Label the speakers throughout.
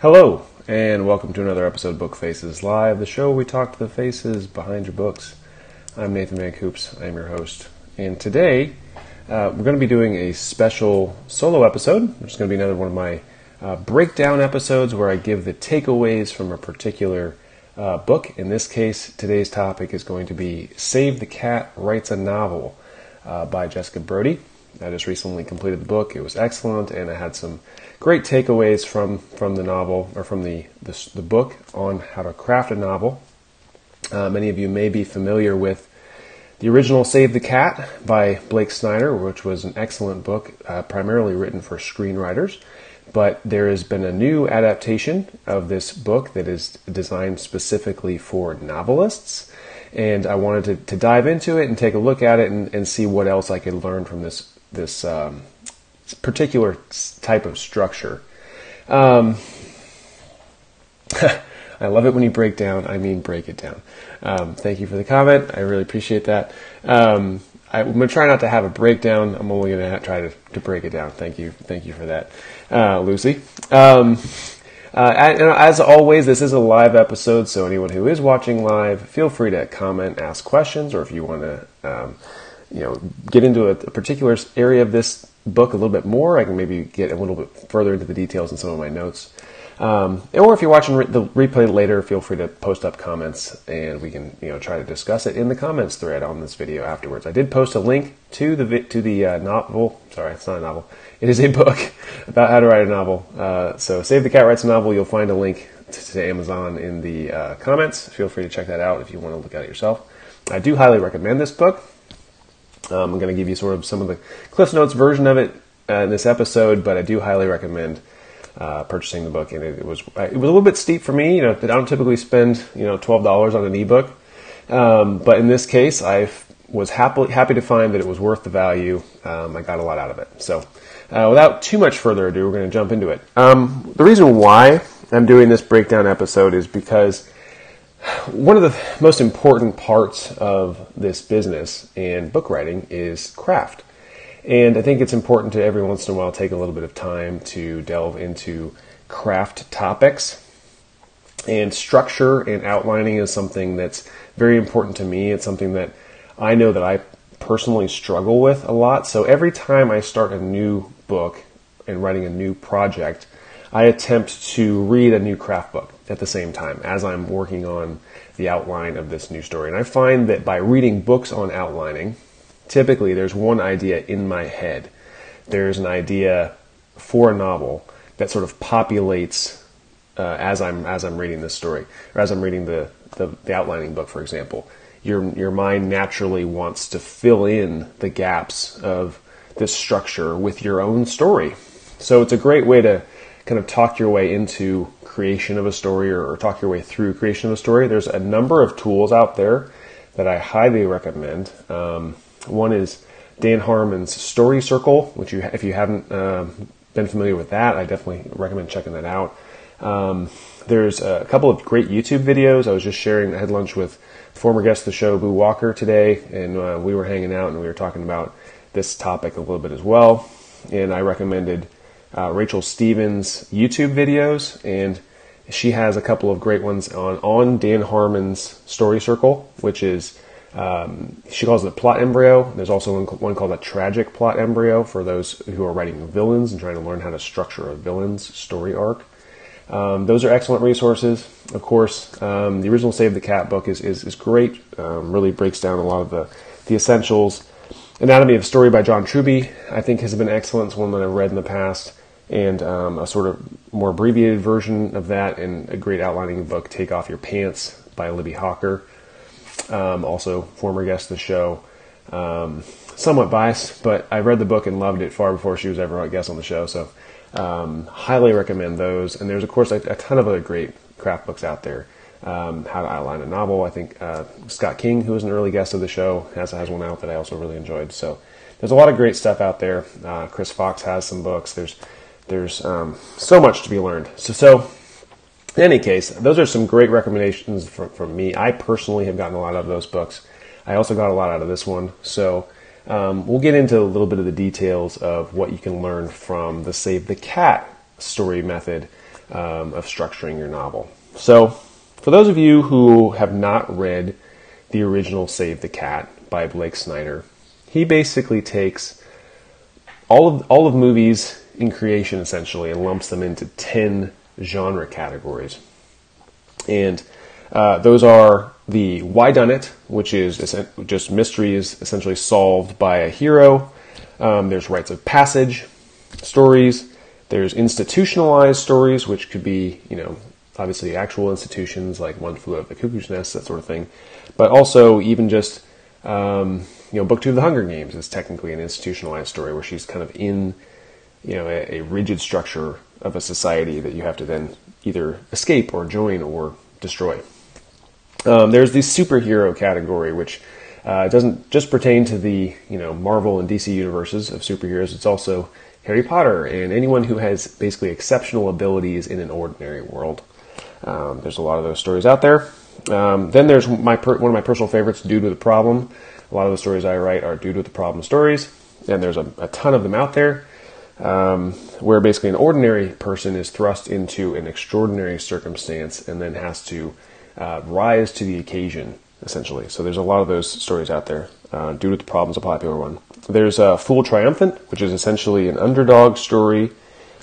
Speaker 1: Hello, and welcome to another episode of Book Faces Live, the show where we talk to the faces behind your books. I'm Nathan Van Coops, I'm your host. And today, uh, we're going to be doing a special solo episode, which is going to be another one of my uh, breakdown episodes where I give the takeaways from a particular uh, book. In this case, today's topic is going to be Save the Cat Writes a Novel uh, by Jessica Brody. I just recently completed the book. It was excellent, and I had some great takeaways from, from the novel or from the, the, the book on how to craft a novel. Uh, many of you may be familiar with the original Save the Cat by Blake Snyder, which was an excellent book, uh, primarily written for screenwriters. But there has been a new adaptation of this book that is designed specifically for novelists. And I wanted to, to dive into it and take a look at it and, and see what else I could learn from this this um, particular type of structure. Um, I love it when you break down. I mean, break it down. Um, thank you for the comment. I really appreciate that. Um, I, am to try not to have a breakdown. I'm only to try to, to break it down. Thank you. Thank you for that, uh, Lucy. Um, uh, as always, this is a live episode, so anyone who is watching live, feel free to comment, ask questions, or if you want to um, you know get into a, a, particular area of this book a little bit more, I can maybe get a little bit further into the details in some of my notes. Um, or if you're watching re- the replay later, feel free to post up comments and we can you know try to discuss it in the comments thread on this video afterwards. I did post a link to the vi- to the uh, novel. Sorry, it's not a novel. It is a book about how to write a novel. Uh, so Save the Cat writes a novel. You'll find a link to, to Amazon in the uh, comments. Feel free to check that out if you want to look at it yourself. I do highly recommend this book. Um, I'm going to give you sort of some of the Cliff Notes version of it uh, in this episode, but I do highly recommend uh, purchasing the book. And it, it, was it was a little bit steep for me. You know, I don't typically spend you know twelve dollars on an ebook, um, but in this case, I was happy happy to find that it was worth the value. Um, I got a lot out of it. So, uh, without too much further ado, we're going to jump into it. Um, the reason why I'm doing this breakdown episode is because one of the most important parts of this business and book writing is craft. And I think it's important to every once in a while take a little bit of time to delve into craft topics. And structure and outlining is something that's very important to me. It's something that I know that I personally struggle with a lot. So every time I start a new book and writing a new project, I attempt to read a new craft book at the same time as I'm working on the outline of this new story. And I find that by reading books on outlining, typically there's one idea in my head. There's an idea for a novel that sort of populates uh, as I'm as I'm reading this story or as I'm reading the, the, the outlining book, for example. Your your mind naturally wants to fill in the gaps of this structure with your own story. So it's a great way to kind of talk your way into creation of a story or, talk your way through creation of a story. There's a number of tools out there that I highly recommend. Um, one is Dan Harmon's Story Circle, which you, if you haven't uh, been familiar with that, I definitely recommend checking that out. Um, there's a couple of great YouTube videos. I was just sharing, I had lunch with former guest of the show, Boo Walker, today, and uh, we were hanging out and we were talking about this topic a little bit as well. And I recommended uh, Rachel Stevens YouTube videos, and she has a couple of great ones on on Dan Harmon's Story Circle, which is um, she calls it plot embryo. There's also one, called a tragic plot embryo for those who are writing villains and trying to learn how to structure a villain's story arc. Um, those are excellent resources. Of course, um, the original Save the Cat book is is, is great. Um, really breaks down a lot of the the essentials. Anatomy of Story by John Truby, I think, has been excellent. It's one that I've read in the past and um, a sort of more abbreviated version of that, and a great outlining book, Take Off Your Pants by Libby Hawker, um, also former guest of the show. Um, somewhat biased, but I read the book and loved it far before she was ever a guest on the show, so um, highly recommend those. And there's, of course, a, a, ton of other great craft books out there. Um, how to outline a novel. I think uh, Scott King, who was an early guest of the show, has has one out that I also really enjoyed. So there's a lot of great stuff out there. Uh, Chris Fox has some books. There's there's um, so much to be learned. So, so, in any case, those are some great recommendations from, from me. I personally have gotten a lot out of those books. I also got a lot out of this one. So, um, we'll get into a little bit of the details of what you can learn from the Save the Cat story method um, of structuring your novel. So, for those of you who have not read the original Save the Cat by Blake Snyder, he basically takes all of all of movies in creation essentially and lumps them into ten genre categories, and uh, those are the whydunit, which is just mysteries essentially solved by a hero. Um, there's rites of passage stories. There's institutionalized stories, which could be, you know, obviously actual institutions like One Flew Over the Cuckoo's Nest, that sort of thing. But also even just, um, you know, Book Two of the Hunger Games is technically an institutionalized story where she's kind of in, you know, a, a rigid structure of a society that you have to then either escape or join or destroy. Um, there's the superhero category, which uh, doesn't just pertain to the you know Marvel and DC universes of superheroes. It's also Harry Potter and anyone who has basically exceptional abilities in an ordinary world. Um, there's a lot of those stories out there. Um, then there's my per- one of my personal favorites, Dude with a Problem. A lot of the stories I write are Dude with a Problem stories, and there's a, a ton of them out there. Um, where basically an ordinary person is thrust into an extraordinary circumstance and then has to uh, rise to the occasion, essentially. So there's a lot of those stories out there. Uh, Dude with the Problem's a popular one. There's uh, Fool Triumphant, which is essentially an underdog story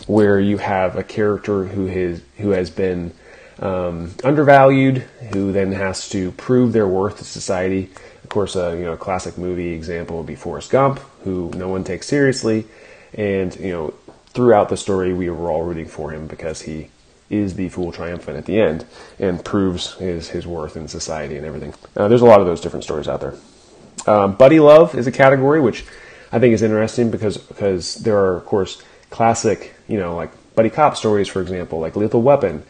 Speaker 1: where you have a character who has who has been um, undervalued, who then has to prove their worth to society. Of course, a uh, you know classic movie example would be Forrest Gump, who no one takes seriously, and you know throughout the story we were all rooting for him because he is the fool triumphant at the end and proves his, his worth in society and everything. Uh, there's a lot of those different stories out there. Um, buddy love is a category which I think is interesting because because there are of course classic you know like buddy cop stories for example like Lethal Weapon,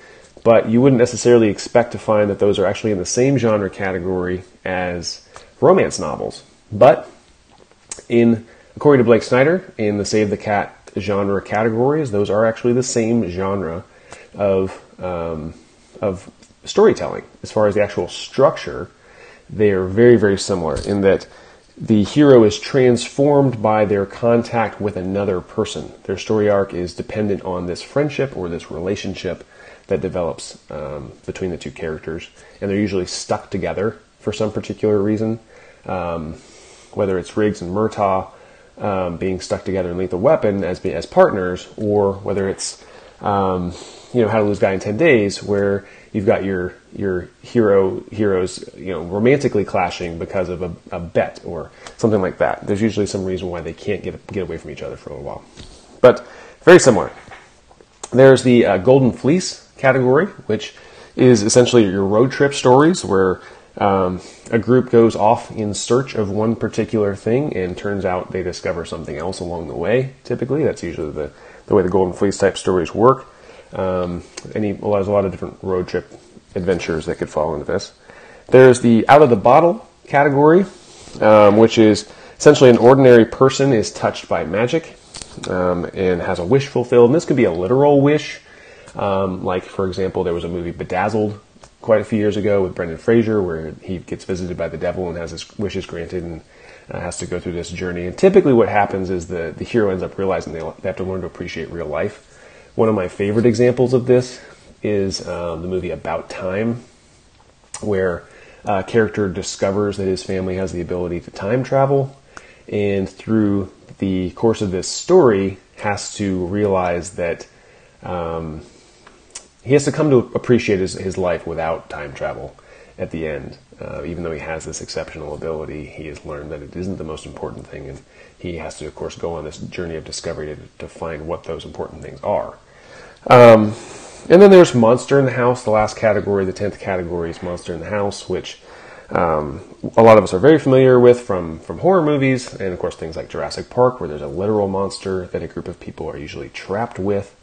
Speaker 1: but you wouldn't necessarily expect to find that those are actually in the same genre category as romance novels. But in according to Blake Snyder in the Save the Cat genre categories, those are actually the same genre of um, of storytelling as far as the actual structure they are very, very similar in that the hero is transformed by their contact with another person. Their story arc is dependent on this friendship or this relationship that develops um, between the two characters, and they're usually stuck together for some particular reason. Um, whether it's Riggs and Murtaugh um, being stuck together in Lethal Weapon as as partners, or whether it's um, you know How to Lose Guy in Ten Days, where you've got your your hero heroes you know romantically clashing because of a, a, bet or something like that. There's usually some reason why they can't get get away from each other for a while, but very similar. There's the uh, Golden Fleece category, which is essentially your road trip stories where um, a group goes off in search of one particular thing and turns out they discover something else along the way. Typically, that's usually the, the way the Golden Fleece type stories work. Um, any, there's a lot of different road trip adventures that could fall into this. There's the out of the bottle category, um, which is essentially an ordinary person is touched by magic um, and has a wish fulfilled. And this could be a literal wish, um, like for example, there was a movie Bedazzled quite a few years ago with Brendan Fraser, where he gets visited by the devil and has his wishes granted and uh, has to go through this journey. And typically, what happens is the the hero ends up realizing they have to learn to appreciate real life one of my favorite examples of this is um, the movie About Time, where a character discovers that his family has the ability to time travel, and through the course of this story, has to realize that um, he has to come to appreciate his, his life without time travel at the end. Uh, even though he has this exceptional ability, he has learned that it isn't the most important thing, and he has to, of course, go on this journey of discovery to, to find what those important things are. Um, and then there's Monster in the House, the last category, the 10th category is Monster in the House, which um, a lot of us are very familiar with from, from horror movies, and of course things like Jurassic Park, where there's a literal monster that a group of people are usually trapped with.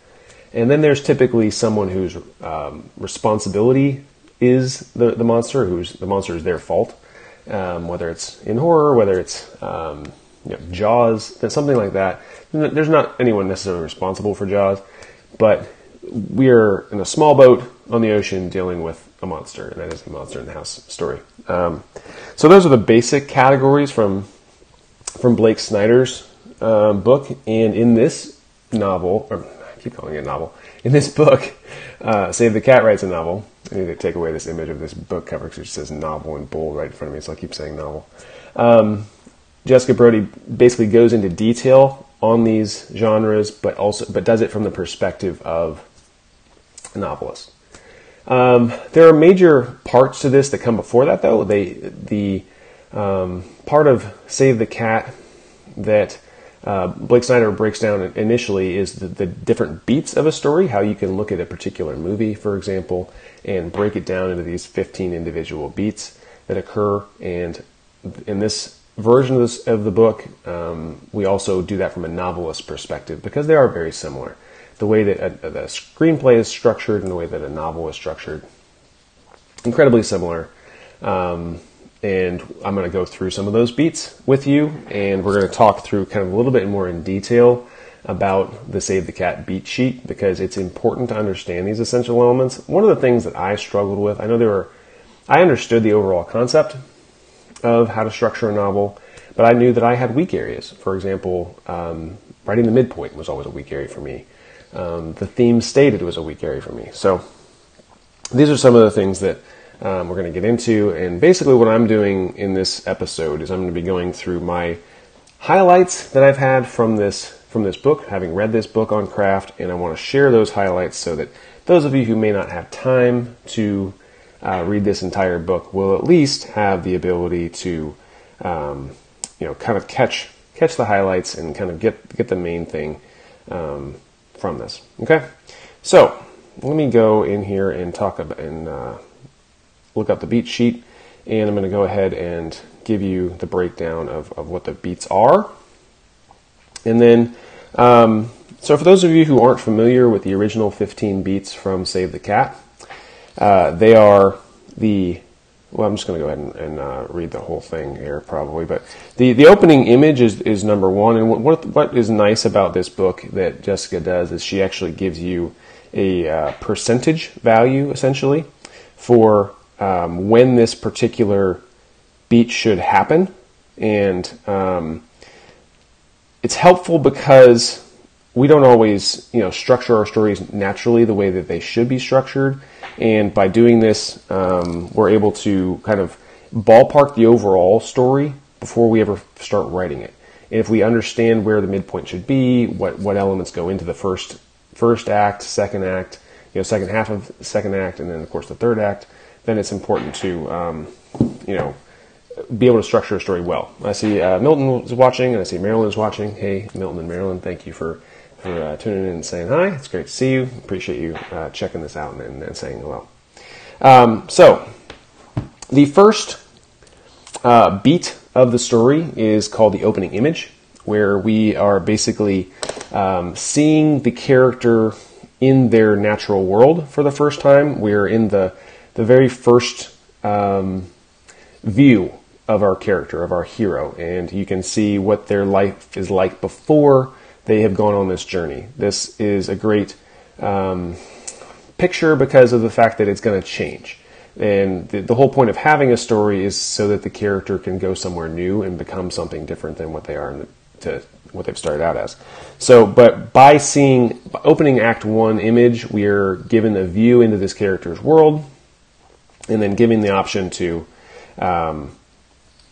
Speaker 1: And then there's typically someone whose um, responsibility is the, the monster, who's the monster is their fault, um, whether it's in horror, whether it's um, you know, Jaws, something like that. There's not anyone necessarily responsible for Jaws, but we are in a small boat on the ocean dealing with a monster, and that is the monster in the house story. Um, so those are the basic categories from from Blake Snyder's um, book, and in this novel, or keep calling it a novel. In this book, uh, Save the Cat writes a novel. I need to take away this image of this book cover because it says novel in bold right in front of me, so I'll keep saying novel. Um, Jessica Brody basically goes into detail on these genres, but also but does it from the perspective of a novelist. Um, there are major parts to this that come before that, though. They the um, part of Save the Cat that uh, Blake Snyder breaks down initially is the, the, different beats of a story, how you can look at a particular movie, for example, and break it down into these 15 individual beats that occur. And in this version of, this, of the book, um, we also do that from a novelist perspective because they are very similar. The way that a, the screenplay is structured and the way that a novel is structured, incredibly similar. Um, and I'm going to go through some of those beats with you, and we're going to talk through kind of a little bit more in detail about the Save the Cat beat sheet because it's important to understand these essential elements. One of the things that I struggled with, I know there were, I understood the overall concept of how to structure a novel, but I knew that I had weak areas. For example, um, writing the midpoint was always a weak area for me. Um, the theme stated was a weak area for me. So these are some of the things that um, we're going to get into. And basically, what I'm doing in this episode is I'm going to be going through my highlights that I've had from this from this book, having read this book on craft, and I want to share those highlights so that those of you who may not have time to uh, read this entire book will at least have the ability to, um, you know, kind of catch catch the highlights and kind of get get the main thing um, from this. Okay, so let me go in here and talk about and uh, look up the beat sheet, and I'm going to go ahead and give you the breakdown of, of what the beats are. And then, um, so for those of you who aren't familiar with the original 15 beats from Save the Cat, uh, they are the well, I'm just going to go ahead and, and uh, read the whole thing here, probably. But the, the opening image is, is number one. And what, what is nice about this book that Jessica does is she actually gives you a uh, percentage value, essentially, for um, when this particular beat should happen. And um, it's helpful because we don't always, you know, structure our stories naturally the way that they should be structured. And by doing this, um, we're able to kind of ballpark the overall story before we ever start writing it. And if we understand where the midpoint should be, what, what elements go into the first first act, second act, you know, second half of second act, and then of course the third act, then it's important to, um, you know, be able to structure a story well. I see uh, Milton is watching, and I see Marilyn is watching. Hey, Milton and Marilyn, thank you for, for uh, tuning in and saying hi. It's great to see you. Appreciate you uh, checking this out and, and saying hello. Um, so, the first uh, beat of the story is called the opening image, where we are basically um, seeing the character in their natural world for the first time. We're in the the very first um, view of our character, of our hero, and you can see what their life is like before they have gone on this journey. This is a great um, picture because of the fact that it's going to change. And the, the, whole point of having a story is so that the character can go somewhere new and become something different than what they are the, to what they've started out as. So, but by seeing opening Act One image, we are given a view into this character's world and then giving the option to, um,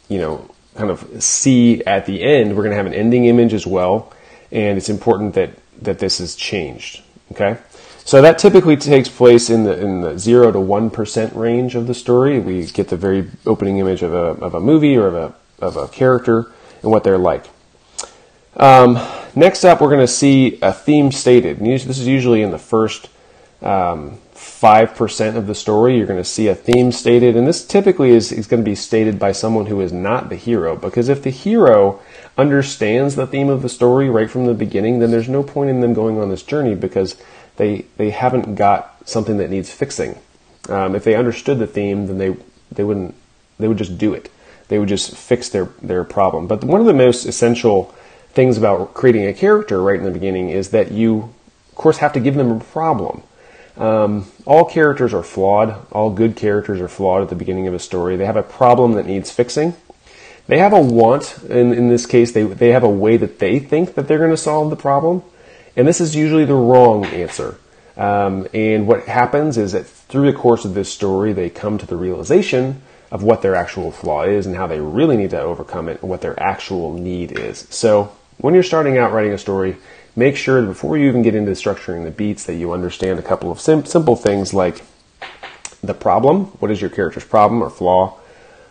Speaker 1: you know, kind of see at the end. We're going to have an ending image as well, and it's important that that this is changed. Okay, so that typically takes place in the in the zero to one percent range of the story. We get the very opening image of a of a movie or of a of a character and what they're like. Um, next up, we're going to see a theme stated. this is usually in the first um, 5% of the story, you're going to see a theme stated. And this typically is, is going to be stated by someone who is not the hero. Because if the hero understands the theme of the story right from the beginning, then there's no point in them going on this journey because they, they haven't got something that needs fixing. Um, if they understood the theme, then they, they wouldn't, they would just do it. They would just fix their, their problem. But one of the most essential things about creating a character right in the beginning is that you, of course, have to give them a problem. Um, all characters are flawed. All good characters are flawed at the beginning of a story. They have a problem that needs fixing. They have a want, in, in this case, they, they have a way that they think that they're going to solve the problem. And this is usually the wrong answer. Um, and what happens is that through the course of this story, they come to the realization of what their actual flaw is and how they really need to overcome it and what their actual need is. So when you're starting out writing a story, make sure that before you even get into structuring the beats that you understand a couple of sim- simple things like the problem. What is your character's problem or flaw?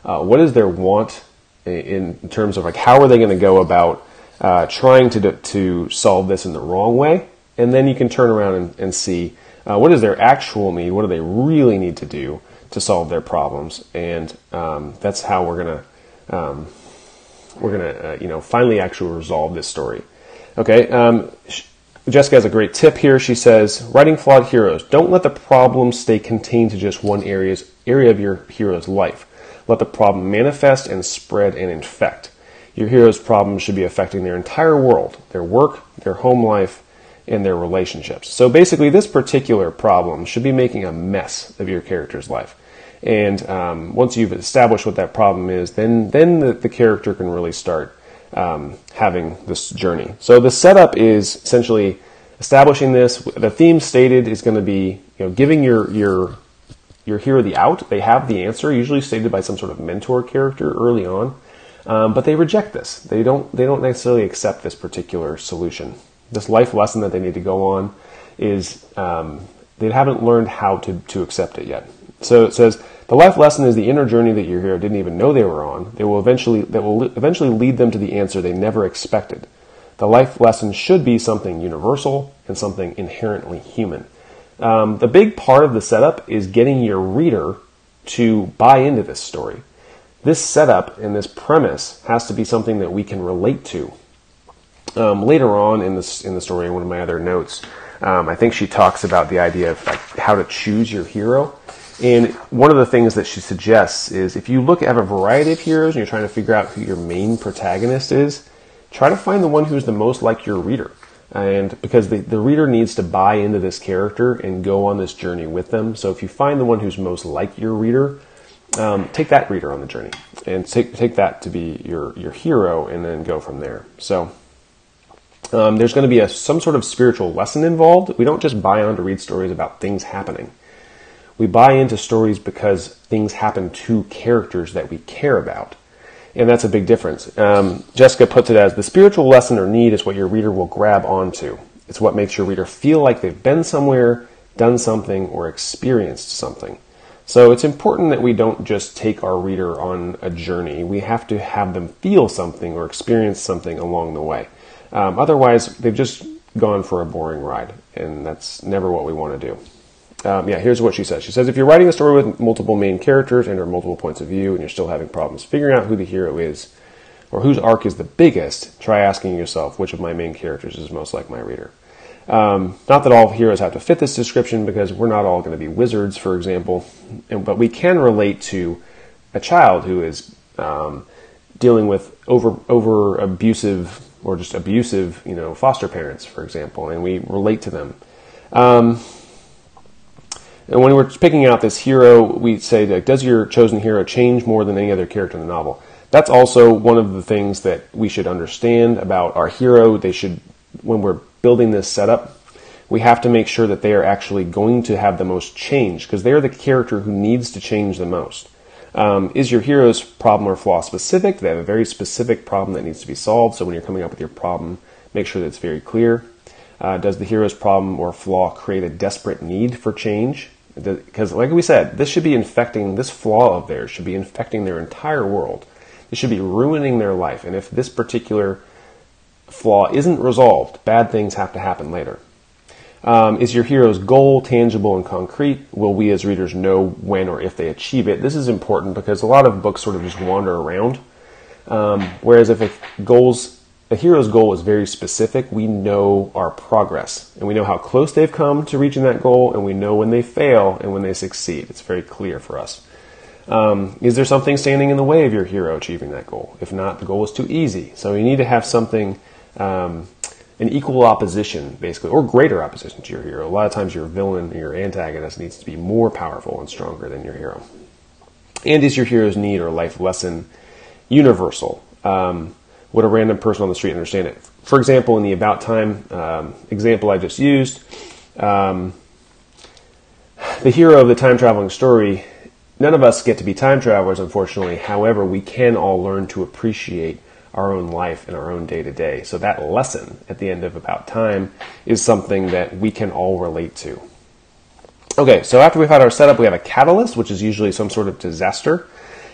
Speaker 1: Uh, what is their want in, in, terms of like how are they going to go about uh, trying to to solve this in the wrong way? And then you can turn around and, and see uh, what is their actual need. What do they really need to do to solve their problems? And um, that's how we're gonna um, we're gonna uh, you know finally actually resolve this story. Okay. Um, Jessica has a great tip here. She says, writing flawed heroes, don't let the problem stay contained to just one area's, area of your hero's life. Let the problem manifest and spread and infect. Your hero's problems should be affecting their entire world, their work, their home life, and their relationships. So basically, this particular problem should be making a mess of your character's life. And um, once you've established what that problem is, then then the, the character can really start um, having this journey. So the setup is essentially establishing this. The theme stated is going to be you know giving your your your hero the out. They have the answer, usually stated by some sort of mentor character early on, um, but they reject this. They don't they don't necessarily accept this particular solution. This life lesson that they need to go on is um, they haven't learned how to to accept it yet. So it says the life lesson is the inner journey that your hero didn't even know they were on. They will eventually that will eventually lead them to the answer they never expected. The life lesson should be something universal and something inherently human. Um, the big part of the setup is getting your reader to buy into this story. This setup and this premise has to be something that we can relate to. Um, later on in this in the story, in one of my other notes, um, I think she talks about the idea of like how to choose your hero. And one of the things that she suggests is if you look at a variety of heroes and you're trying to figure out who your main protagonist is, try to find the one who's the most like your reader. And because the, the reader needs to buy into this character and go on this journey with them. So if you find the one who's most like your reader, um, take that reader on the journey and take, take that to be your, your hero and then go from there. So um, there's going to be a, some sort of spiritual lesson involved. We don't just buy on to read stories about things happening we buy into stories because things happen to characters that we care about. And that's a big difference. Um, Jessica puts it as the spiritual lesson or need is what your reader will grab onto. It's what makes your reader feel like they've been somewhere, done something, or experienced something. So it's important that we don't just take our reader on a journey. We have to have them feel something or experience something along the way. Um, otherwise, they've just gone for a boring ride, and that's never what we want to do. Um, yeah, here's what she says. She says, if you're writing a story with multiple main characters and or multiple points of view and you're still having problems figuring out who the hero is or whose arc is the biggest, try asking yourself which of my main characters is most like my reader. Um, not that all heroes have to fit this description because we're not all going to be wizards, for example, and, but we can relate to a child who is um, dealing with over over abusive or just abusive, you know, foster parents, for example, and we relate to them. Um, and when we're picking out this hero, we say, like, does your chosen hero change more than any other character in the novel? That's also one of the things that we should understand about our hero. They should, when we're building this setup, we have to make sure that they are actually going to have the most change because they're the character who needs to change the most. Um, is your hero's problem or flaw specific? Do they have a very specific problem that needs to be solved? So when you're coming up with your problem, make sure that it's very clear. Uh, does the hero's problem or flaw create a desperate need for change? Because, like we said, this should be infecting, this flaw of theirs should be infecting their entire world. It should be ruining their life. And if this particular flaw isn't resolved, bad things have to happen later. Um, is your hero's goal tangible and concrete? Will we as readers know when or if they achieve it? This is important because a lot of books sort of just wander around. Um, whereas if a goals a hero's goal is very specific. We know our progress and we know how close they've come to reaching that goal and we know when they fail and when they succeed. It's very clear for us. Um, is there something standing in the way of your hero achieving that goal? If not, the goal is too easy. So you need to have something, um, an equal opposition, basically, or greater opposition to your hero. A lot of times your villain, your antagonist needs to be more powerful and stronger than your hero. And is your hero's need or life lesson universal? Um, would a random person on the street understand it? For example, in the about time um, example I just used, um, the hero of the time traveling story, none of us get to be time travelers, unfortunately. However, we can all learn to appreciate our own life and our own day to day. So that lesson at the end of About Time is something that we can all relate to. Okay, so after we've had our setup, we have a catalyst, which is usually some sort of disaster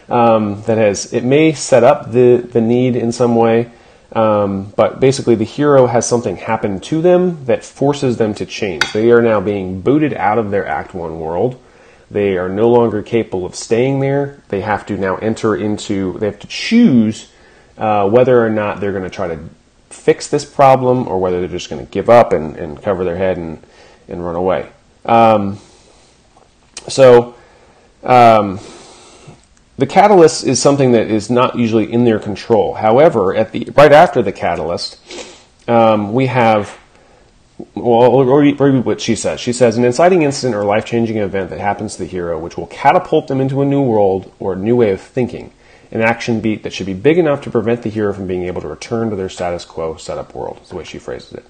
Speaker 1: um, that has, it may set up the, the need in some way, um, but basically the hero has something happen to them that forces them to change. They are now being booted out of their Act 1 world. They are no longer capable of staying there. They have to now enter into, they have to choose uh, whether or not they're going to try to fix this problem or whether they're just going to give up and, and cover their head and, and run away. Um, so, um, the catalyst is something that is not usually in their control. However, at the right after the catalyst, um, we have well, read what she says. She says an inciting incident or life changing event that happens to the hero, which will catapult them into a new world or a new way of thinking an action beat that should be big enough to prevent the hero from being able to return to their status quo setup world, is the way she phrases it.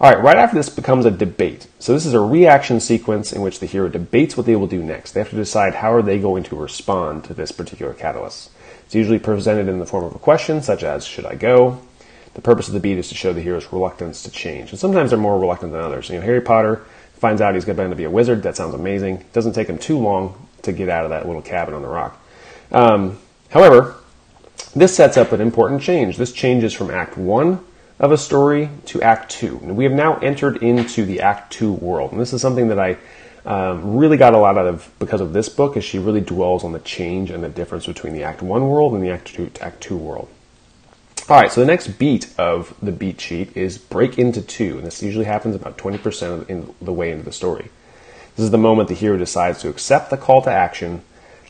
Speaker 1: All right, right after this becomes a debate. So this is a reaction sequence in which the hero debates what they will do next. They have to decide how are they going to respond to this particular catalyst. It's usually presented in the form of a question, such as, should I go? The purpose of the beat is to show the hero's reluctance to change. And sometimes they're more reluctant than others. You know, Harry Potter finds out he's going to be a wizard. That sounds amazing. It doesn't take him too long to get out of that little cabin on the rock. Um, However, this sets up an important change. This changes from Act 1 of a story to Act 2. And we have now entered into the Act 2 world. And this is something that I um, really got a lot out of because of this book, as she really dwells on the change and the difference between the Act 1 world and the Act 2, Act 2 world. All right, so the next beat of the beat sheet is break into two, and this usually happens about 20% of the way into the story. This is the moment the hero decides to accept the call to action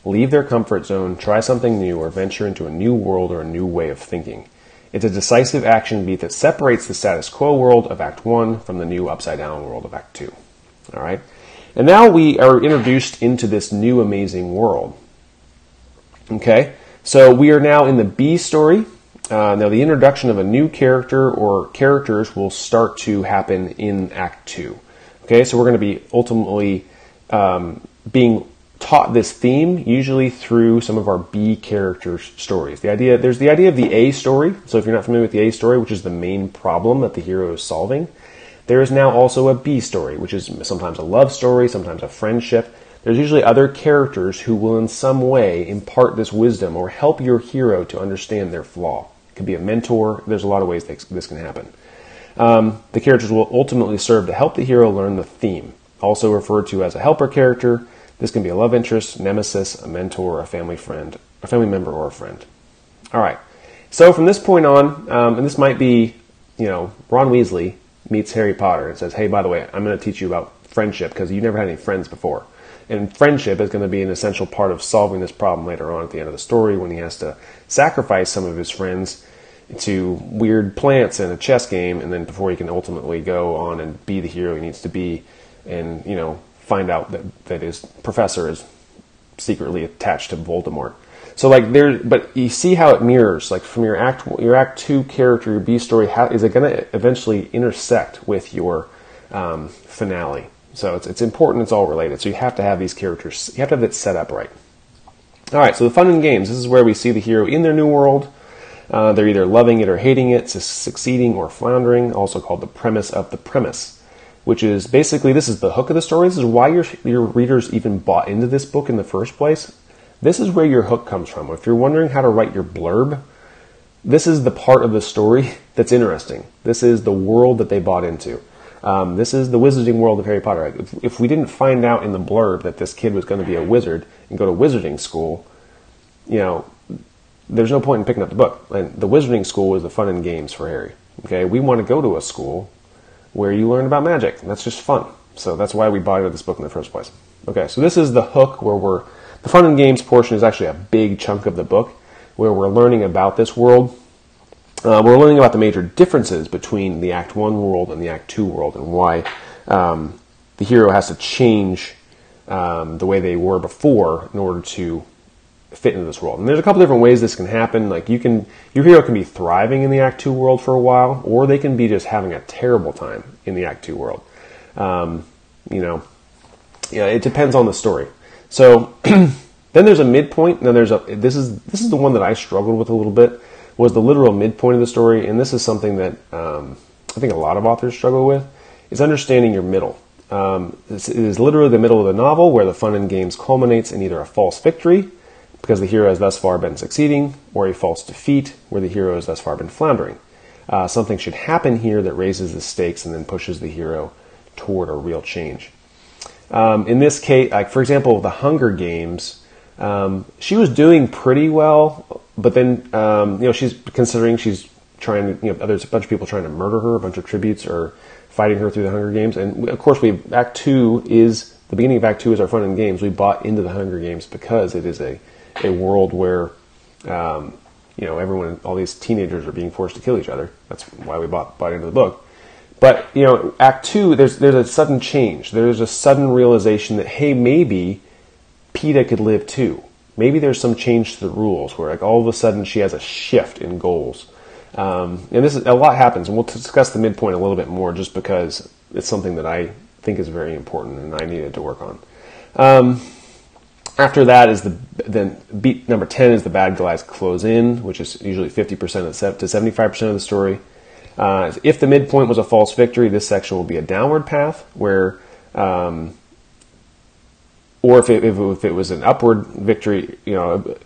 Speaker 1: leave their comfort zone, try something new, or venture into a new world or a new way of thinking. It's a decisive action beat that separates the status quo world of Act 1 from the new upside down world of Act 2. All right? And now we are introduced into this new amazing world. Okay? So we are now in the B story. Uh, now, the introduction of a new character or characters will start to happen in Act 2. Okay, so we're going to be ultimately um, being taught this theme usually through some of our B character stories. The idea there's the idea of the A story. So if you're not familiar with the A story, which is the main problem that the hero is solving, there is now also a B story, which is sometimes a love story, sometimes a friendship. There's usually other characters who will in some way impart this wisdom or help your hero to understand their flaw. It could be a mentor. There's a lot of ways this can happen. Um, the characters will ultimately serve to help the hero learn the theme, also referred to as a helper character this can be a love interest, nemesis, a mentor, a family friend, a family member, or a friend. All right. So from this point on, um, and this might be, you know, Ron Weasley meets Harry Potter and says, "Hey, by the way, I'm going to teach you about friendship because you never had any friends before." And friendship is going to be an essential part of solving this problem later on at the end of the story when he has to sacrifice some of his friends to weird plants in a chess game, and then before he can ultimately go on and be the hero he needs to be, and you know find out that, that his professor is secretly attached to Voldemort. So like there, but you see how it mirrors. Like from your act, your act two character, your B story, how is it going to eventually intersect with your um, finale? So it's it's important. It's all related. So you have to have these characters. You have to have it set up right. All right. So the fun and games. This is where we see the hero in their new world. Uh, they're either loving it or hating it, succeeding or floundering. Also called the premise of the premise which is basically this is the hook of the story. This is why your your readers even bought into this book in the first place. This is where your hook comes from. If you're wondering how to write your blurb, this is the part of the story that's interesting. This is the world that they bought into. Um, this is the wizarding world of Harry Potter. If, if we didn't find out in the blurb that this kid was going to be a wizard and go to wizarding school, you know, there's no point in picking up the book. And the wizarding school was the fun and games for Harry. Okay, we want to go to a school where you learn about magic. That's just fun. So that's why we bought this book in the first place. Okay, so this is the hook where we're the fun and games portion is actually a big chunk of the book where we're learning about this world. Uh, we're learning about the major differences between the Act One world and the Act Two world, and why um, the hero has to change um, the way they were before in order to fit into this world. And there's a couple different ways this can happen. Like you can, your hero can be thriving in the Act Two world for a while, or they can be just having a terrible time in the Act Two world. Um, you know, yeah, it depends on the story. So then there's a midpoint. Then there's a this is this is the one that I struggled with a little bit was the literal midpoint of the story, and this is something that um, I think a lot of authors struggle with is understanding your middle. Um, it is literally the middle of the novel where the fun and games culminates in either a false victory because the hero has thus far been succeeding, or a false defeat where the hero has thus far been floundering. Uh, something should happen here that raises the stakes and then pushes the hero toward a real change. Um, in this case, like for example, the Hunger Games, um, she was doing pretty well, but then um, you know she's considering she's trying to you know there's a bunch of people trying to murder her, a bunch of tributes are fighting her through the Hunger Games, and of course we Act Two is the beginning of Act Two is our fun and games. We bought into the Hunger Games because it is a a world where um, you know everyone, all these teenagers are being forced to kill each other. That's why we bought bought into the book. But you know, Act Two, there's there's a sudden change. There's a sudden realization that hey, maybe Peeta could live too. Maybe there's some change to the rules where like all of a sudden she has a shift in goals. Um, and this is a lot happens, and we'll discuss the midpoint a little bit more, just because it's something that I think is very important and I needed to work on. Um, after that is the then beat number ten is the bad guys close in, which is usually fifty percent to seventy five percent of the story. Uh, if the midpoint was a false victory, this section will be a downward path where, um, or if it, if, it, if it was an upward victory, you know,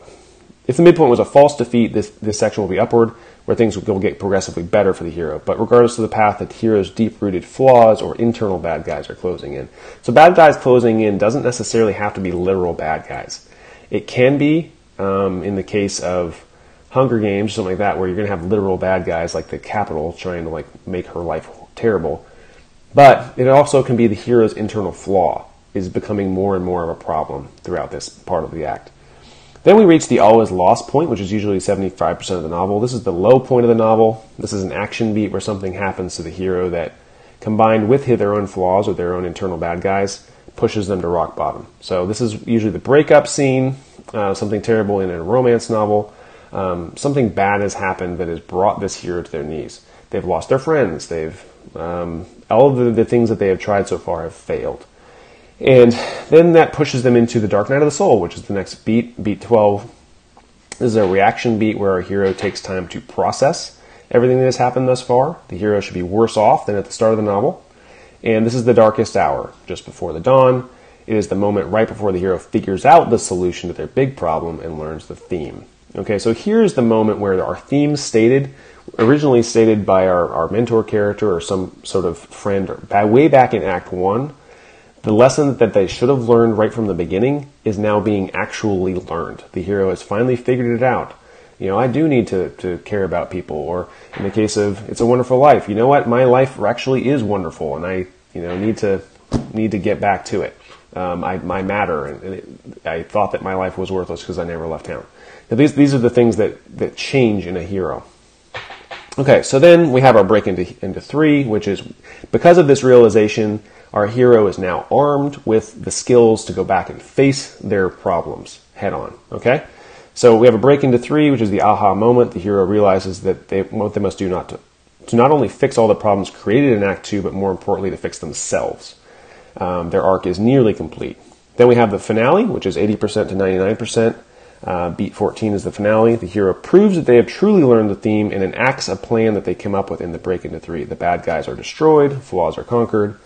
Speaker 1: if the midpoint was a false defeat, this this section will be upward where things will get progressively better for the hero. But regardless of the path, the hero's deep rooted flaws or internal bad guys are closing in. So bad guys closing in doesn't necessarily have to be literal bad guys. It can be um, in the case of Hunger Games, something like that, where you're going to have literal bad guys like the Capitol trying to like make her life terrible. But it also can be the hero's internal flaw is becoming more and more of a problem throughout this part of the act. Then we reach the all is lost point, which is usually 75% of the novel. This is the low point of the novel. This is an action beat where something happens to the hero that, combined with their own flaws or their own internal bad guys, pushes them to rock bottom. So this is usually the breakup scene, uh, something terrible in a romance novel um, something bad has happened that has brought this hero to their knees. They've lost their friends. They've um, all of the, the, things that they have tried so far have failed, and then that pushes them into the dark night of the soul, which is the next beat, beat twelve. This is a reaction beat where our hero takes time to process everything that has happened thus far. The hero should be worse off than at the start of the novel, and this is the darkest hour, just before the dawn. It is the moment right before the hero figures out the solution to their big problem and learns the theme. Okay, so here's the moment where our theme stated, originally stated by our, our mentor character or some sort of friend, or by way back in Act 1, the lesson that they should have learned right from the beginning is now being actually learned. The hero has finally figured it out. You know, I do need to, to care about people. Or in the case of It's a Wonderful Life, you know what? My life actually is wonderful, and I, you know, need to need to get back to it. Um, I, I matter, and, and it, I thought that my life was worthless because I never left town. Now these, these are the things that, that change in a hero. Okay, so then we have our break into, into three, which is because of this realization, our hero is now armed with the skills to go back and face their problems head on. Okay? So we have a break into three, which is the aha moment. The hero realizes that they, what they must do not to, to not only fix all the problems created in Act Two, but more importantly, to fix themselves. Um, their arc is nearly complete. Then we have the finale, which is 80% to 99%. Uh, beat 14 is the finale. The hero proves that they have truly learned the theme and enacts a plan that they came up with in the break into three. The bad guys are destroyed, flaws are conquered,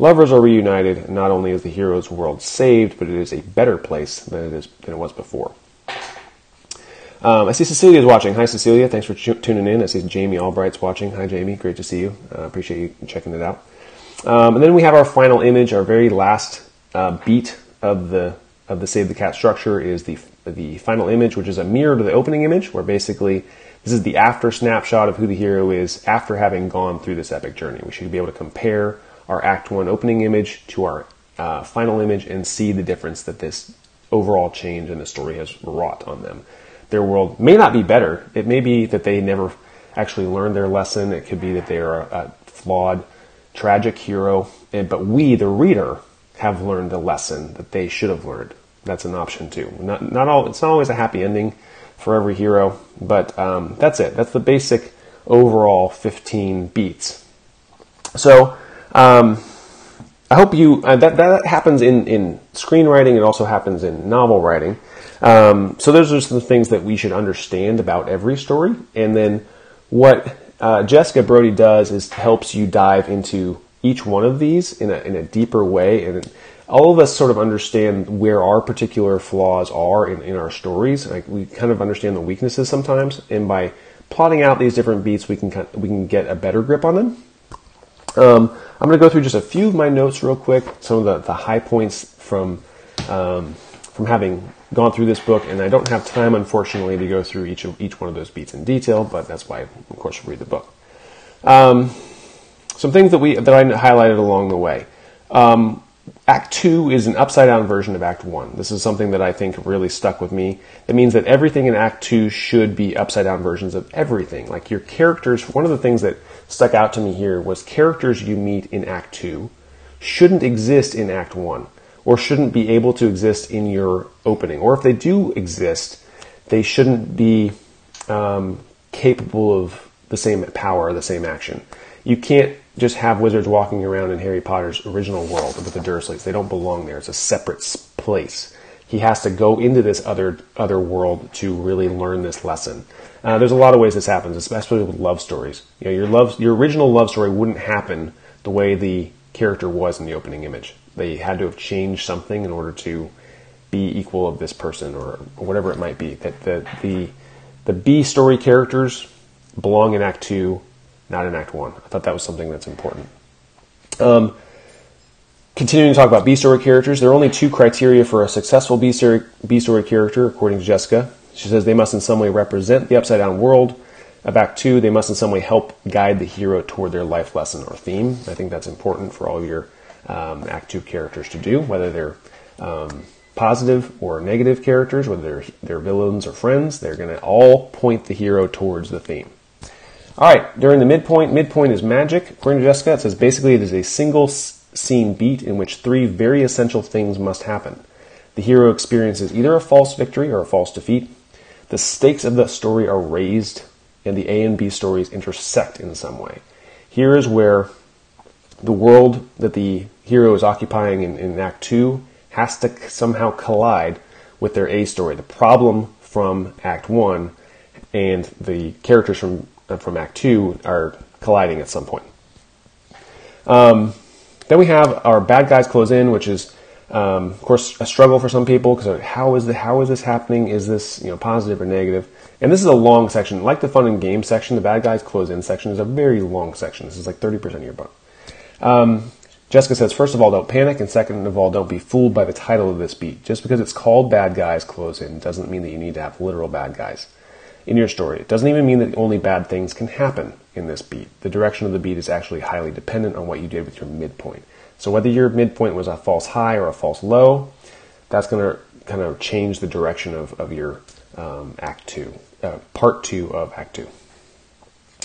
Speaker 1: lovers are reunited, and not only is the hero's world saved, but it is a better place than it is than it was before. Um, I see Cecilia is watching. Hi, Cecilia. Thanks for tuning in. I see Jamie Albright's watching. Hi, Jamie. Great to see you. Uh, appreciate you checking it out. Um, and then we have our final image, our very last uh, beat of the of the Save the Cat structure is the the final image, which is a mirror to the opening image, where basically this is the after snapshot of who the hero is after having gone through this epic journey. We should be able to compare our Act 1 opening image to our uh, final image and see the difference that this overall change in the story has wrought on them. Their world may not be better. It may be that they never actually learned their lesson. It could be that they are a, flawed, tragic hero. And, but we, the reader, have learned the lesson that they should have learned that's an option too. Not not all. It's not always a happy ending for every hero, but um, that's it. That's the basic overall 15 beats. So um, I hope you uh, that that happens in in screenwriting. It also happens in novel writing. Um, so those are some things that we should understand about every story, and then what uh, Jessica Brody does is helps you dive into each one of these in a in a deeper way and all of us sort of understand where our particular flaws are in, in our stories. Like we kind of understand the weaknesses sometimes, and by plotting out these different beats, we can we can get a better grip on them. Um, I'm going to go through just a few of my notes real quick, some of the, the high points from um, from having gone through this book, and I don't have time, unfortunately, to go through each of each one of those beats in detail, but that's why, of course, you read the book. Um, some things that we that I highlighted along the way. Um, Act 2 is an upside down version of Act 1. This is something that I think really stuck with me. That means that everything in Act 2 should be upside down versions of everything. Like your characters, one of the things that stuck out to me here was characters you meet in Act 2 shouldn't exist in Act 1 or shouldn't be able to exist in your opening. Or if they do exist, they shouldn't be um, capable of the same power, the same action. You can't just have wizards walking around in Harry Potter's original world with the Dursleys. They don't belong there. It's a separate place. He has to go into this other other world to really learn this lesson. Uh, there's a lot of ways this happens, especially with love stories. You know, your love, your original love story wouldn't happen the way the character was in the opening image. They had to have changed something in order to be equal of this person or, whatever it might be. That the the the B story characters belong in Act Two not in Act 1. I thought that was something that's important. Um, continuing to talk about B story characters, there are only two criteria for a successful B story, character, according to Jessica. She says they must in some way represent the upside down world. Of Act 2, they must in some way help guide the hero toward their life lesson or theme. I think that's important for all your um, Act 2 characters to do, whether they're um, positive or negative characters, whether they're, they're villains or friends, they're going to all point the hero towards the theme. All right, during the midpoint, midpoint is magic. According to Jessica, it says basically it is a single scene beat in which three very essential things must happen. The hero experiences either a false victory or a false defeat. The stakes of the story are raised, and the A and B stories intersect in some way. Here is where the world that the hero is occupying in, in Act 2 has to somehow collide with their A story. The problem from Act 1 and the characters from from Act Two are colliding at some point. Um, then we have our bad guys close in, which is, um, of course, a struggle for some people because how is the how is this happening? Is this you know positive or negative? And this is a long section, like the fun and game section. The bad guys close in section is a very long section. This is like thirty percent of your book. Um, Jessica says, first of all, don't panic, and second of all, don't be fooled by the title of this beat. Just because it's called Bad Guys Close In doesn't mean that you need to have literal bad guys in your story. It doesn't even mean that only bad things can happen in this beat. The direction of the beat is actually highly dependent on what you did with your midpoint. So whether your midpoint was a false high or a false low, that's going to kind of change the direction of, of your um, act two, uh, part two of act two.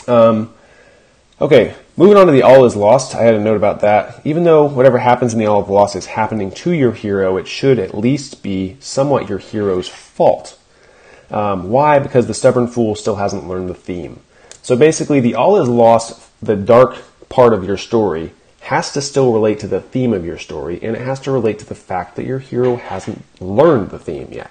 Speaker 1: Um, okay, moving on to the all is lost. I had a note about that. Even though whatever happens in the all is lost is happening to your hero, it should at least be somewhat your hero's fault. Um, why? Because the stubborn fool still hasn't learned the theme. So basically, the all is lost, the dark part of your story, has to still relate to the theme of your story, and it has to relate to the fact that your hero hasn't learned the theme yet.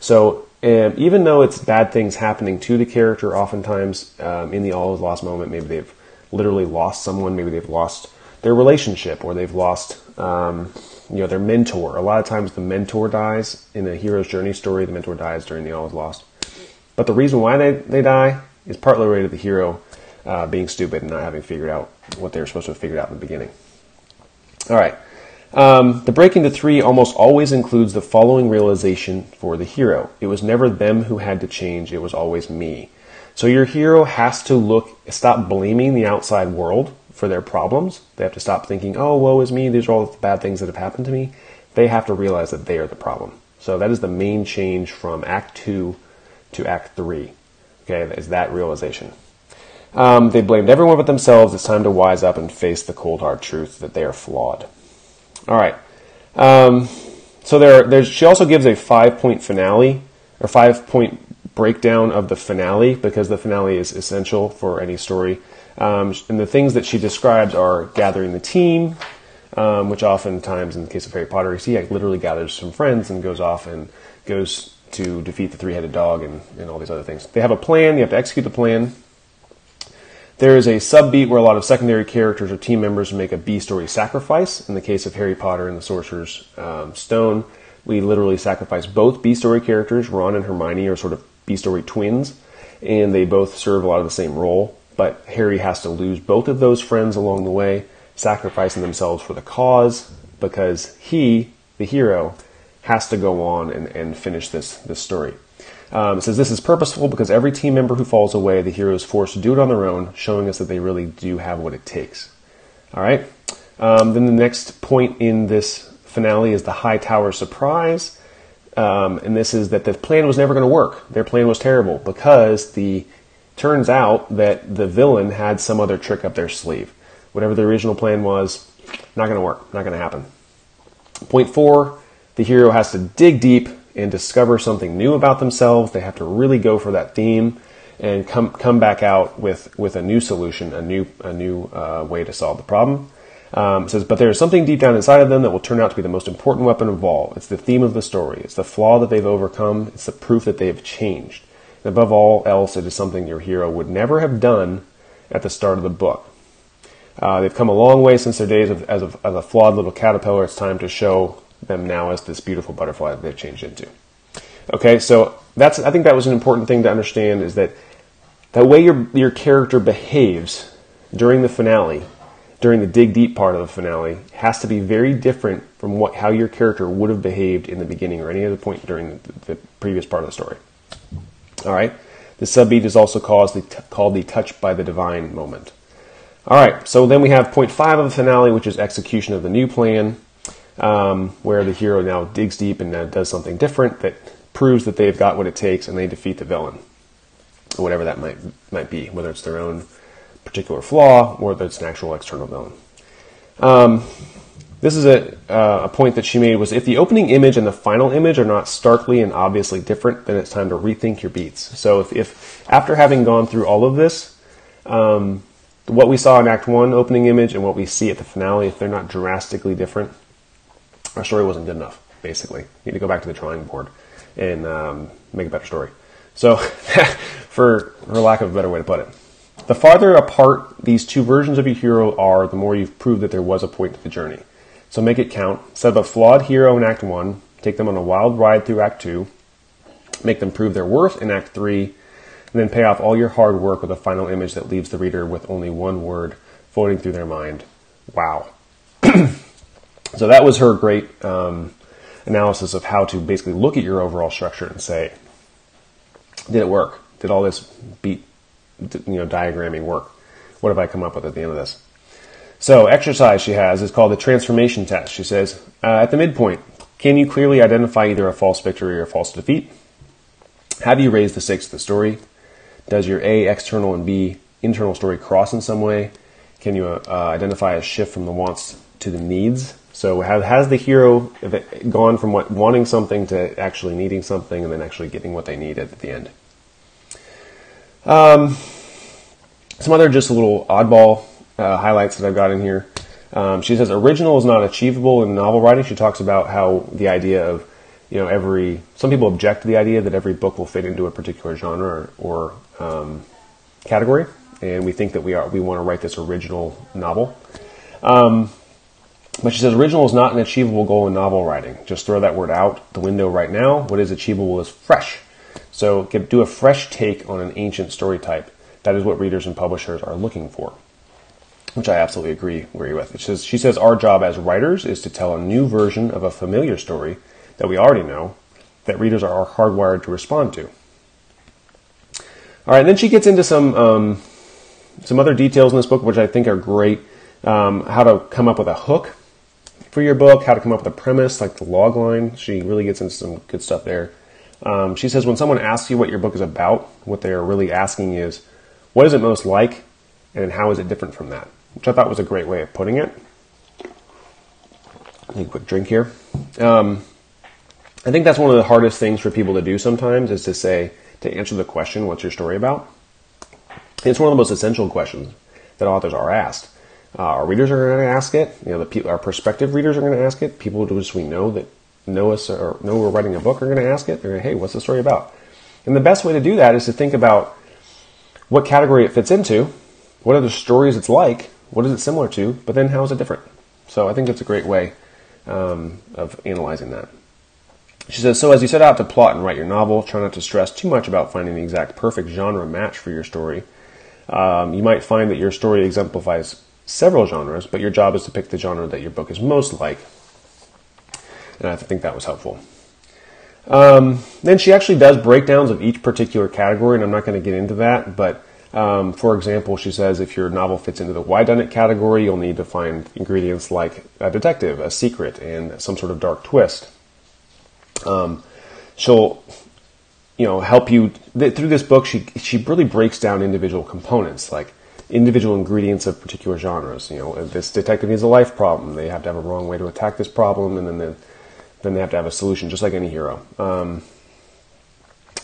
Speaker 1: So um, even though it's bad things happening to the character, oftentimes um, in the all is lost moment, maybe they've literally lost someone, maybe they've lost their relationship, or they've lost um, you know, their mentor. A lot of times the mentor dies in a hero's journey story. The mentor dies during the All Is Lost. But the reason why they, they die is partly related to the hero uh, being stupid and not having figured out what they were supposed to have figured out in the beginning. All right. Um, the breaking into three almost always includes the following realization for the hero. It was never them who had to change, it was always me. So your hero has to look, stop blaming the outside world for their problems. They have to stop thinking, oh, woe is me, these are all the bad things that have happened to me. They have to realize that they are the problem. So that is the main change from Act 2 to Act 3. Okay, is that realization. Um, they blamed everyone but themselves. It's time to wise up and face the cold hard truth that they are flawed. All right. Um, so there, there's, she also gives a five point finale or five point breakdown of the finale because the finale is essential for any story. Um, and the things that she describes are gathering the team, um, which oftentimes, in the case of Harry Potter, he literally gathers some friends and goes off and goes to defeat the three-headed dog and, and all these other things. They have a plan. You have to execute the plan. There is a subbeat where a lot of secondary characters or team members make a B story sacrifice. In the case of Harry Potter and the Sorcerer's um, Stone, we literally sacrifice both B story characters. Ron and Hermione are sort of B story twins, and they both serve a lot of the same role. But Harry has to lose both of those friends along the way, sacrificing themselves for the cause because he, the hero, has to go on and, and finish this, this story. Um, it says this is purposeful because every team member who falls away, the hero is forced to do it on their own, showing us that they really do have what it takes. All right. Um, then the next point in this finale is the High Tower surprise, um, and this is that the plan was never going to work. Their plan was terrible because the turns out that the villain had some other trick up their sleeve. Whatever the original plan was, not going to work, not going to happen. Point four: the hero has to dig deep and discover something new about themselves. They have to really go for that theme and come come back out with with a new solution, a new a new uh, way to solve the problem. Um, says, but there is something deep down inside of them that will turn out to be the most important weapon of all. It's the theme of the story. It's the flaw that they've overcome. It's the proof that they have changed. Above all else, it is something your hero would never have done at the start of the book. Uh, they've come a long way since their days of, as, a, as a flawed little caterpillar. It's time to show them now as this beautiful butterfly that they've changed into. Okay, so that's I think that was an important thing to understand is that the way your your character behaves during the finale, during the dig deep part of the finale, has to be very different from what how your character would have behaved in the beginning or any other point during the, the previous part of the story. All right, the subbeat is also called the, called the touch by the divine moment. All right, so then we have point five of the finale, which is execution of the new plan um, where the hero now digs deep and uh, does something different that proves that they've got what it takes and they defeat the villain, whatever that might might be, whether it's their own particular flaw or whether it's an actual external villain. Um, this is a, uh, a point that she made was if the opening image and the final image are not starkly and obviously different, then it's time to rethink your beats. So if, if after having gone through all of this, um, what we saw in Act One opening image and what we see at the finale, if they're not drastically different, our story wasn't good enough. Basically, you need to go back to the drawing board and um, make a better story. So, for for lack of a better way to put it, the farther apart these two versions of your hero are, the more you've proved that there was a point to the journey. So make it count. Set up a flawed hero in Act One, take them on a wild ride through Act Two, make them prove their worth in Act Three, and then pay off all your hard work with a final image that leaves the reader with only one word floating through their mind: "Wow." So that was her great um, analysis of how to basically look at your overall structure and say, did it work? Did all this beat, you know, diagramming work? What have I come up with at the end of this? So exercise she has is called the transformation test. She says, uh, at the midpoint, can you clearly identify either a false victory or a false defeat? Have you raised the stakes of the story? Does your A external and B internal story cross in some way? Can you uh, identify a shift from the wants to the needs? So has the hero gone from what, wanting something to actually needing something and then actually getting what they need at the end? Um, some other just a little oddball uh, highlights that I've got in here. Um, she says original is not achievable in novel writing. She talks about how the idea of you know every some people object to the idea that every book will fit into a particular genre or, or um, category, and we think that we are we want to write this original novel. Um, but she says original is not an achievable goal in novel writing. Just throw that word out the window right now. What is achievable is fresh. So do a fresh take on an ancient story type. That is what readers and publishers are looking for, which I absolutely agree, with. It says, she says our job as writers is to tell a new version of a familiar story that we already know that readers are hardwired to respond to. All right, then she gets into some um, some other details in this book, which I think are great. Um, how to come up with a hook for your book, how to come up with a premise, like the log line. She really gets into some good stuff there. Um, she says when someone asks you what your book is about, what they're really asking is, what is it most like, and how is it different from that? Which I thought was a great way of putting it. Take a quick drink here. Um, I think that's one of the hardest things for people to do sometimes is to say, to answer the question, what's your story about? It's one of the most essential questions that authors are asked. Uh, our readers are going to ask it. You know, the our prospective readers are going to ask it. People who we know that know us or know we're writing a book are going to ask it. They're going hey, what's the story about? And the best way to do that is to think about what category it fits into, what are the stories it's like, what is it similar to, but then how is it different? So I think that's a great way um, of analyzing that. She says, so as you set out to plot and write your novel, try not to stress too much about finding the exact perfect genre match for your story. Um, you might find that your story exemplifies several genres, but your job is to pick the genre that your book is most like. And I think that was helpful. Um, then she actually does breakdowns of each particular category, and I'm not going to get into that, but um, for example, she says if your novel fits into the whodunit category, you'll need to find ingredients like a detective, a secret, and some sort of dark twist. Um, she'll, you know, help you th- through this book. She she really breaks down individual components, like individual ingredients of particular genres. You know, this detective needs a life problem. They have to have a wrong way to attack this problem, and then the, then they have to have a solution, just like any hero. Um,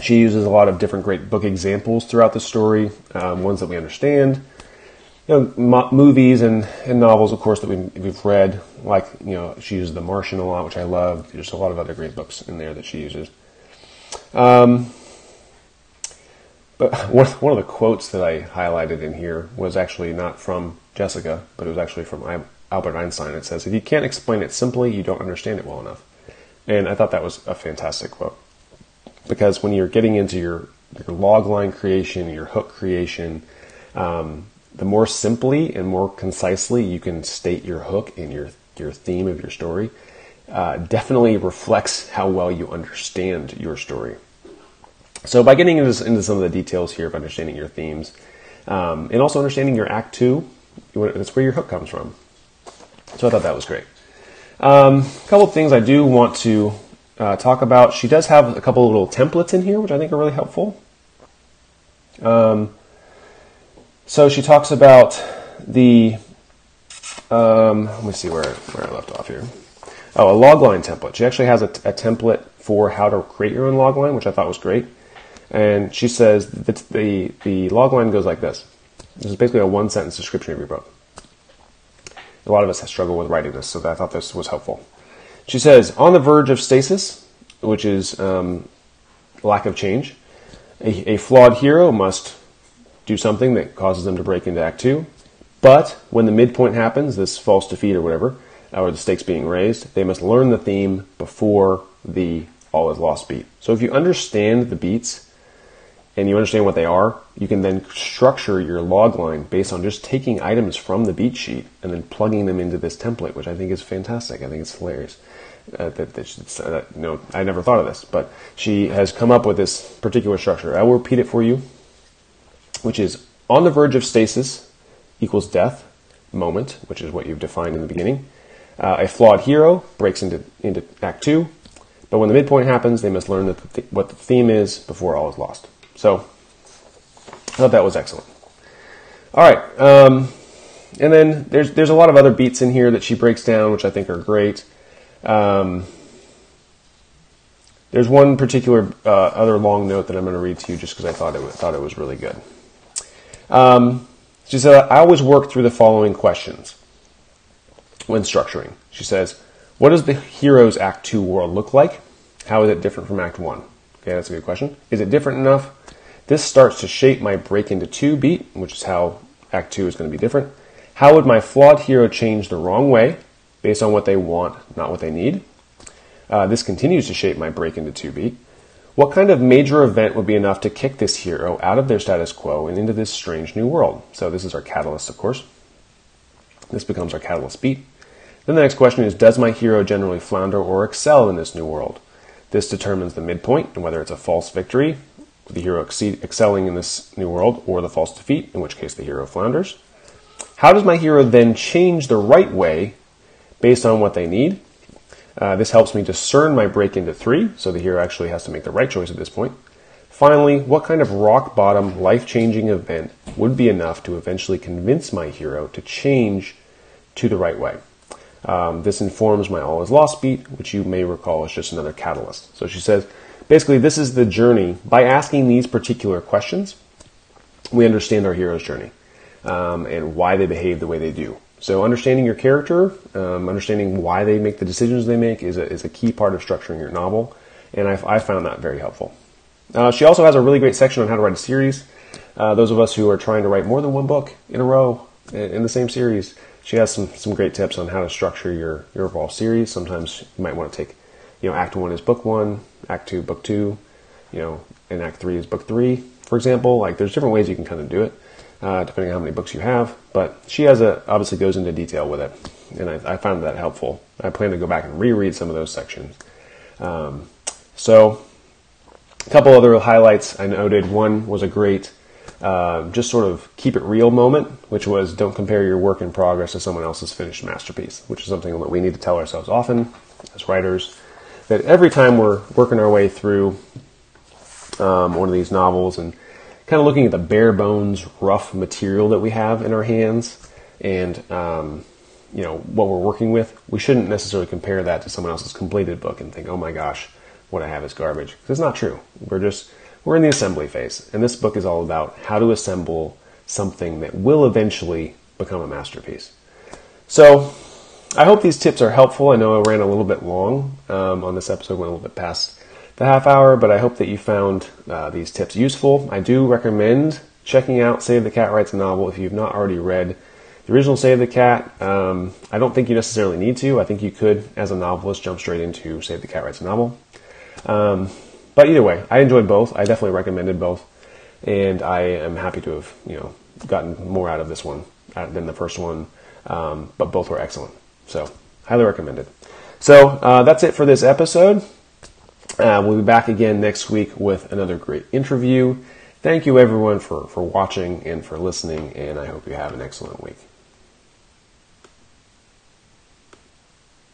Speaker 1: she uses a lot of different great book examples throughout the story, um, ones that we understand you know, mo- movies and, and novels, of course, that we, we've read. Like, you know, she uses The Martian a lot, which I love. There's a lot of other great books in there that she uses. Um, but one, one of the quotes that I highlighted in here was actually not from Jessica, but it was actually from Albert Einstein. It says, If you can't explain it simply, you don't understand it well enough. And I thought that was a fantastic quote. Because when you're getting into your, your log line creation, your hook creation, um, the more simply and more concisely you can state your hook and your your theme of your story, uh, definitely reflects how well you understand your story. So by getting into, into some of the details here of understanding your themes, um, and also understanding your act two, that's where your hook comes from. So I thought that was great. Um, a couple of things I do want to uh, talk about. She does have a couple little templates in here, which I think are really helpful. Um, so she talks about the. Um, let me see where, where I left off here. Oh, a logline template. She actually has a, a template for how to create your own logline, which I thought was great. And she says that the, the logline goes like this. This is basically a one sentence description of your book. A lot of us have struggled with writing this, so I thought this was helpful. She says, on the verge of stasis, which is um, lack of change, a, a flawed hero must do something that causes them to break into Act 2. But when the midpoint happens, this false defeat or whatever, or the stakes being raised, they must learn the theme before the all is lost beat. So if you understand the beats and you understand what they are, you can then structure your log line based on just taking items from the beat sheet and then plugging them into this template, which I think is fantastic. I think it's hilarious. Uh, that, that, uh, no, I never thought of this, but she has come up with this particular structure. I will repeat it for you which is on the verge of stasis equals death, moment, which is what you've defined in the beginning. Uh, a flawed hero breaks into, into Act 2, but when the midpoint happens, they must learn that the th- what the theme is before all is lost. So, I thought that was excellent. All right, um, and then there's there's a lot of other beats in here that she breaks down, which I think are great. Um, there's one particular uh, other long note that I'm going to read to you just because I thought it thought it was really good. Um, she said, I always work through the following questions when structuring. She says, What does the hero's Act 2 world look like? How is it different from Act 1? Okay, that's a good question. Is it different enough? This starts to shape my break into 2 beat, which is how Act 2 is going to be different. How would my flawed hero change the wrong way based on what they want, not what they need? Uh, this continues to shape my break into 2 beat. What kind of major event would be enough to kick this hero out of their status quo and into this strange new world? So this is our catalyst, of course. This becomes our catalyst beat. Then the next question is, does my hero generally flounder or excel in this new world? This determines the midpoint and whether it's a false victory, the hero exceed, excelling in this new world, or the false defeat, in which case the hero flounders. How does my hero then change the right way based on what they need? Uh, this helps me discern my break into three, so the hero actually has to make the right choice at this point. Finally, what kind of rock bottom, life changing event would be enough to eventually convince my hero to change to the right way? Um, this informs my all is lost beat, which you may recall is just another catalyst. So she says, basically, this is the journey. By asking these particular questions, we understand our hero's journey um, and why they behave the way they do. So understanding your character, um, understanding why they make the decisions they make is a, is a key part of structuring your novel, and I, I found that very helpful. Uh, she also has a really great section on how to write a series. Uh, those of us who are trying to write more than one book in a row in the same series, she has some, some great tips on how to structure your, your overall series. Sometimes you might want to take, you know, Act One is book one, Act Two, book two, you know, and Act Three is book three, for example. Like there's different ways you can kind of do it uh, depending on how many books you have. But she has a obviously goes into detail with it, and I, I found that helpful. I plan to go back and reread some of those sections. Um, so, a couple other highlights I noted. One was a great, uh, just sort of keep it real moment, which was don't compare your work in progress to someone else's finished masterpiece, which is something that we need to tell ourselves often as writers. That every time we're working our way through um, one of these novels and kind of looking at the bare bones, rough material that we have in our hands, and um, you know what we're working with. We shouldn't necessarily compare that to someone else's completed book and think, "Oh my gosh, what I have is garbage." Because it's not true. We're just we're in the assembly phase, and this book is all about how to assemble something that will eventually become a masterpiece. So. I hope these tips are helpful. I know I ran a little bit long um, on this episode, went a little bit past the half hour, but I hope that you found uh, these tips useful. I do recommend checking out Save the Cat Writes a Novel if you've not already read the original Save the Cat. Um, I don't think you necessarily need to. I think you could, as a novelist, jump straight into Save the Cat Writes a Novel. Um, but either way, I enjoyed both. I definitely recommended both, and I am happy to have you know gotten more out of this one uh, than the first one. Um, but both were excellent, so highly recommended. So uh, that's it for this episode. Uh, we'll be back again next week with another great interview. Thank you everyone for, for watching and for listening, and I hope you have an excellent week.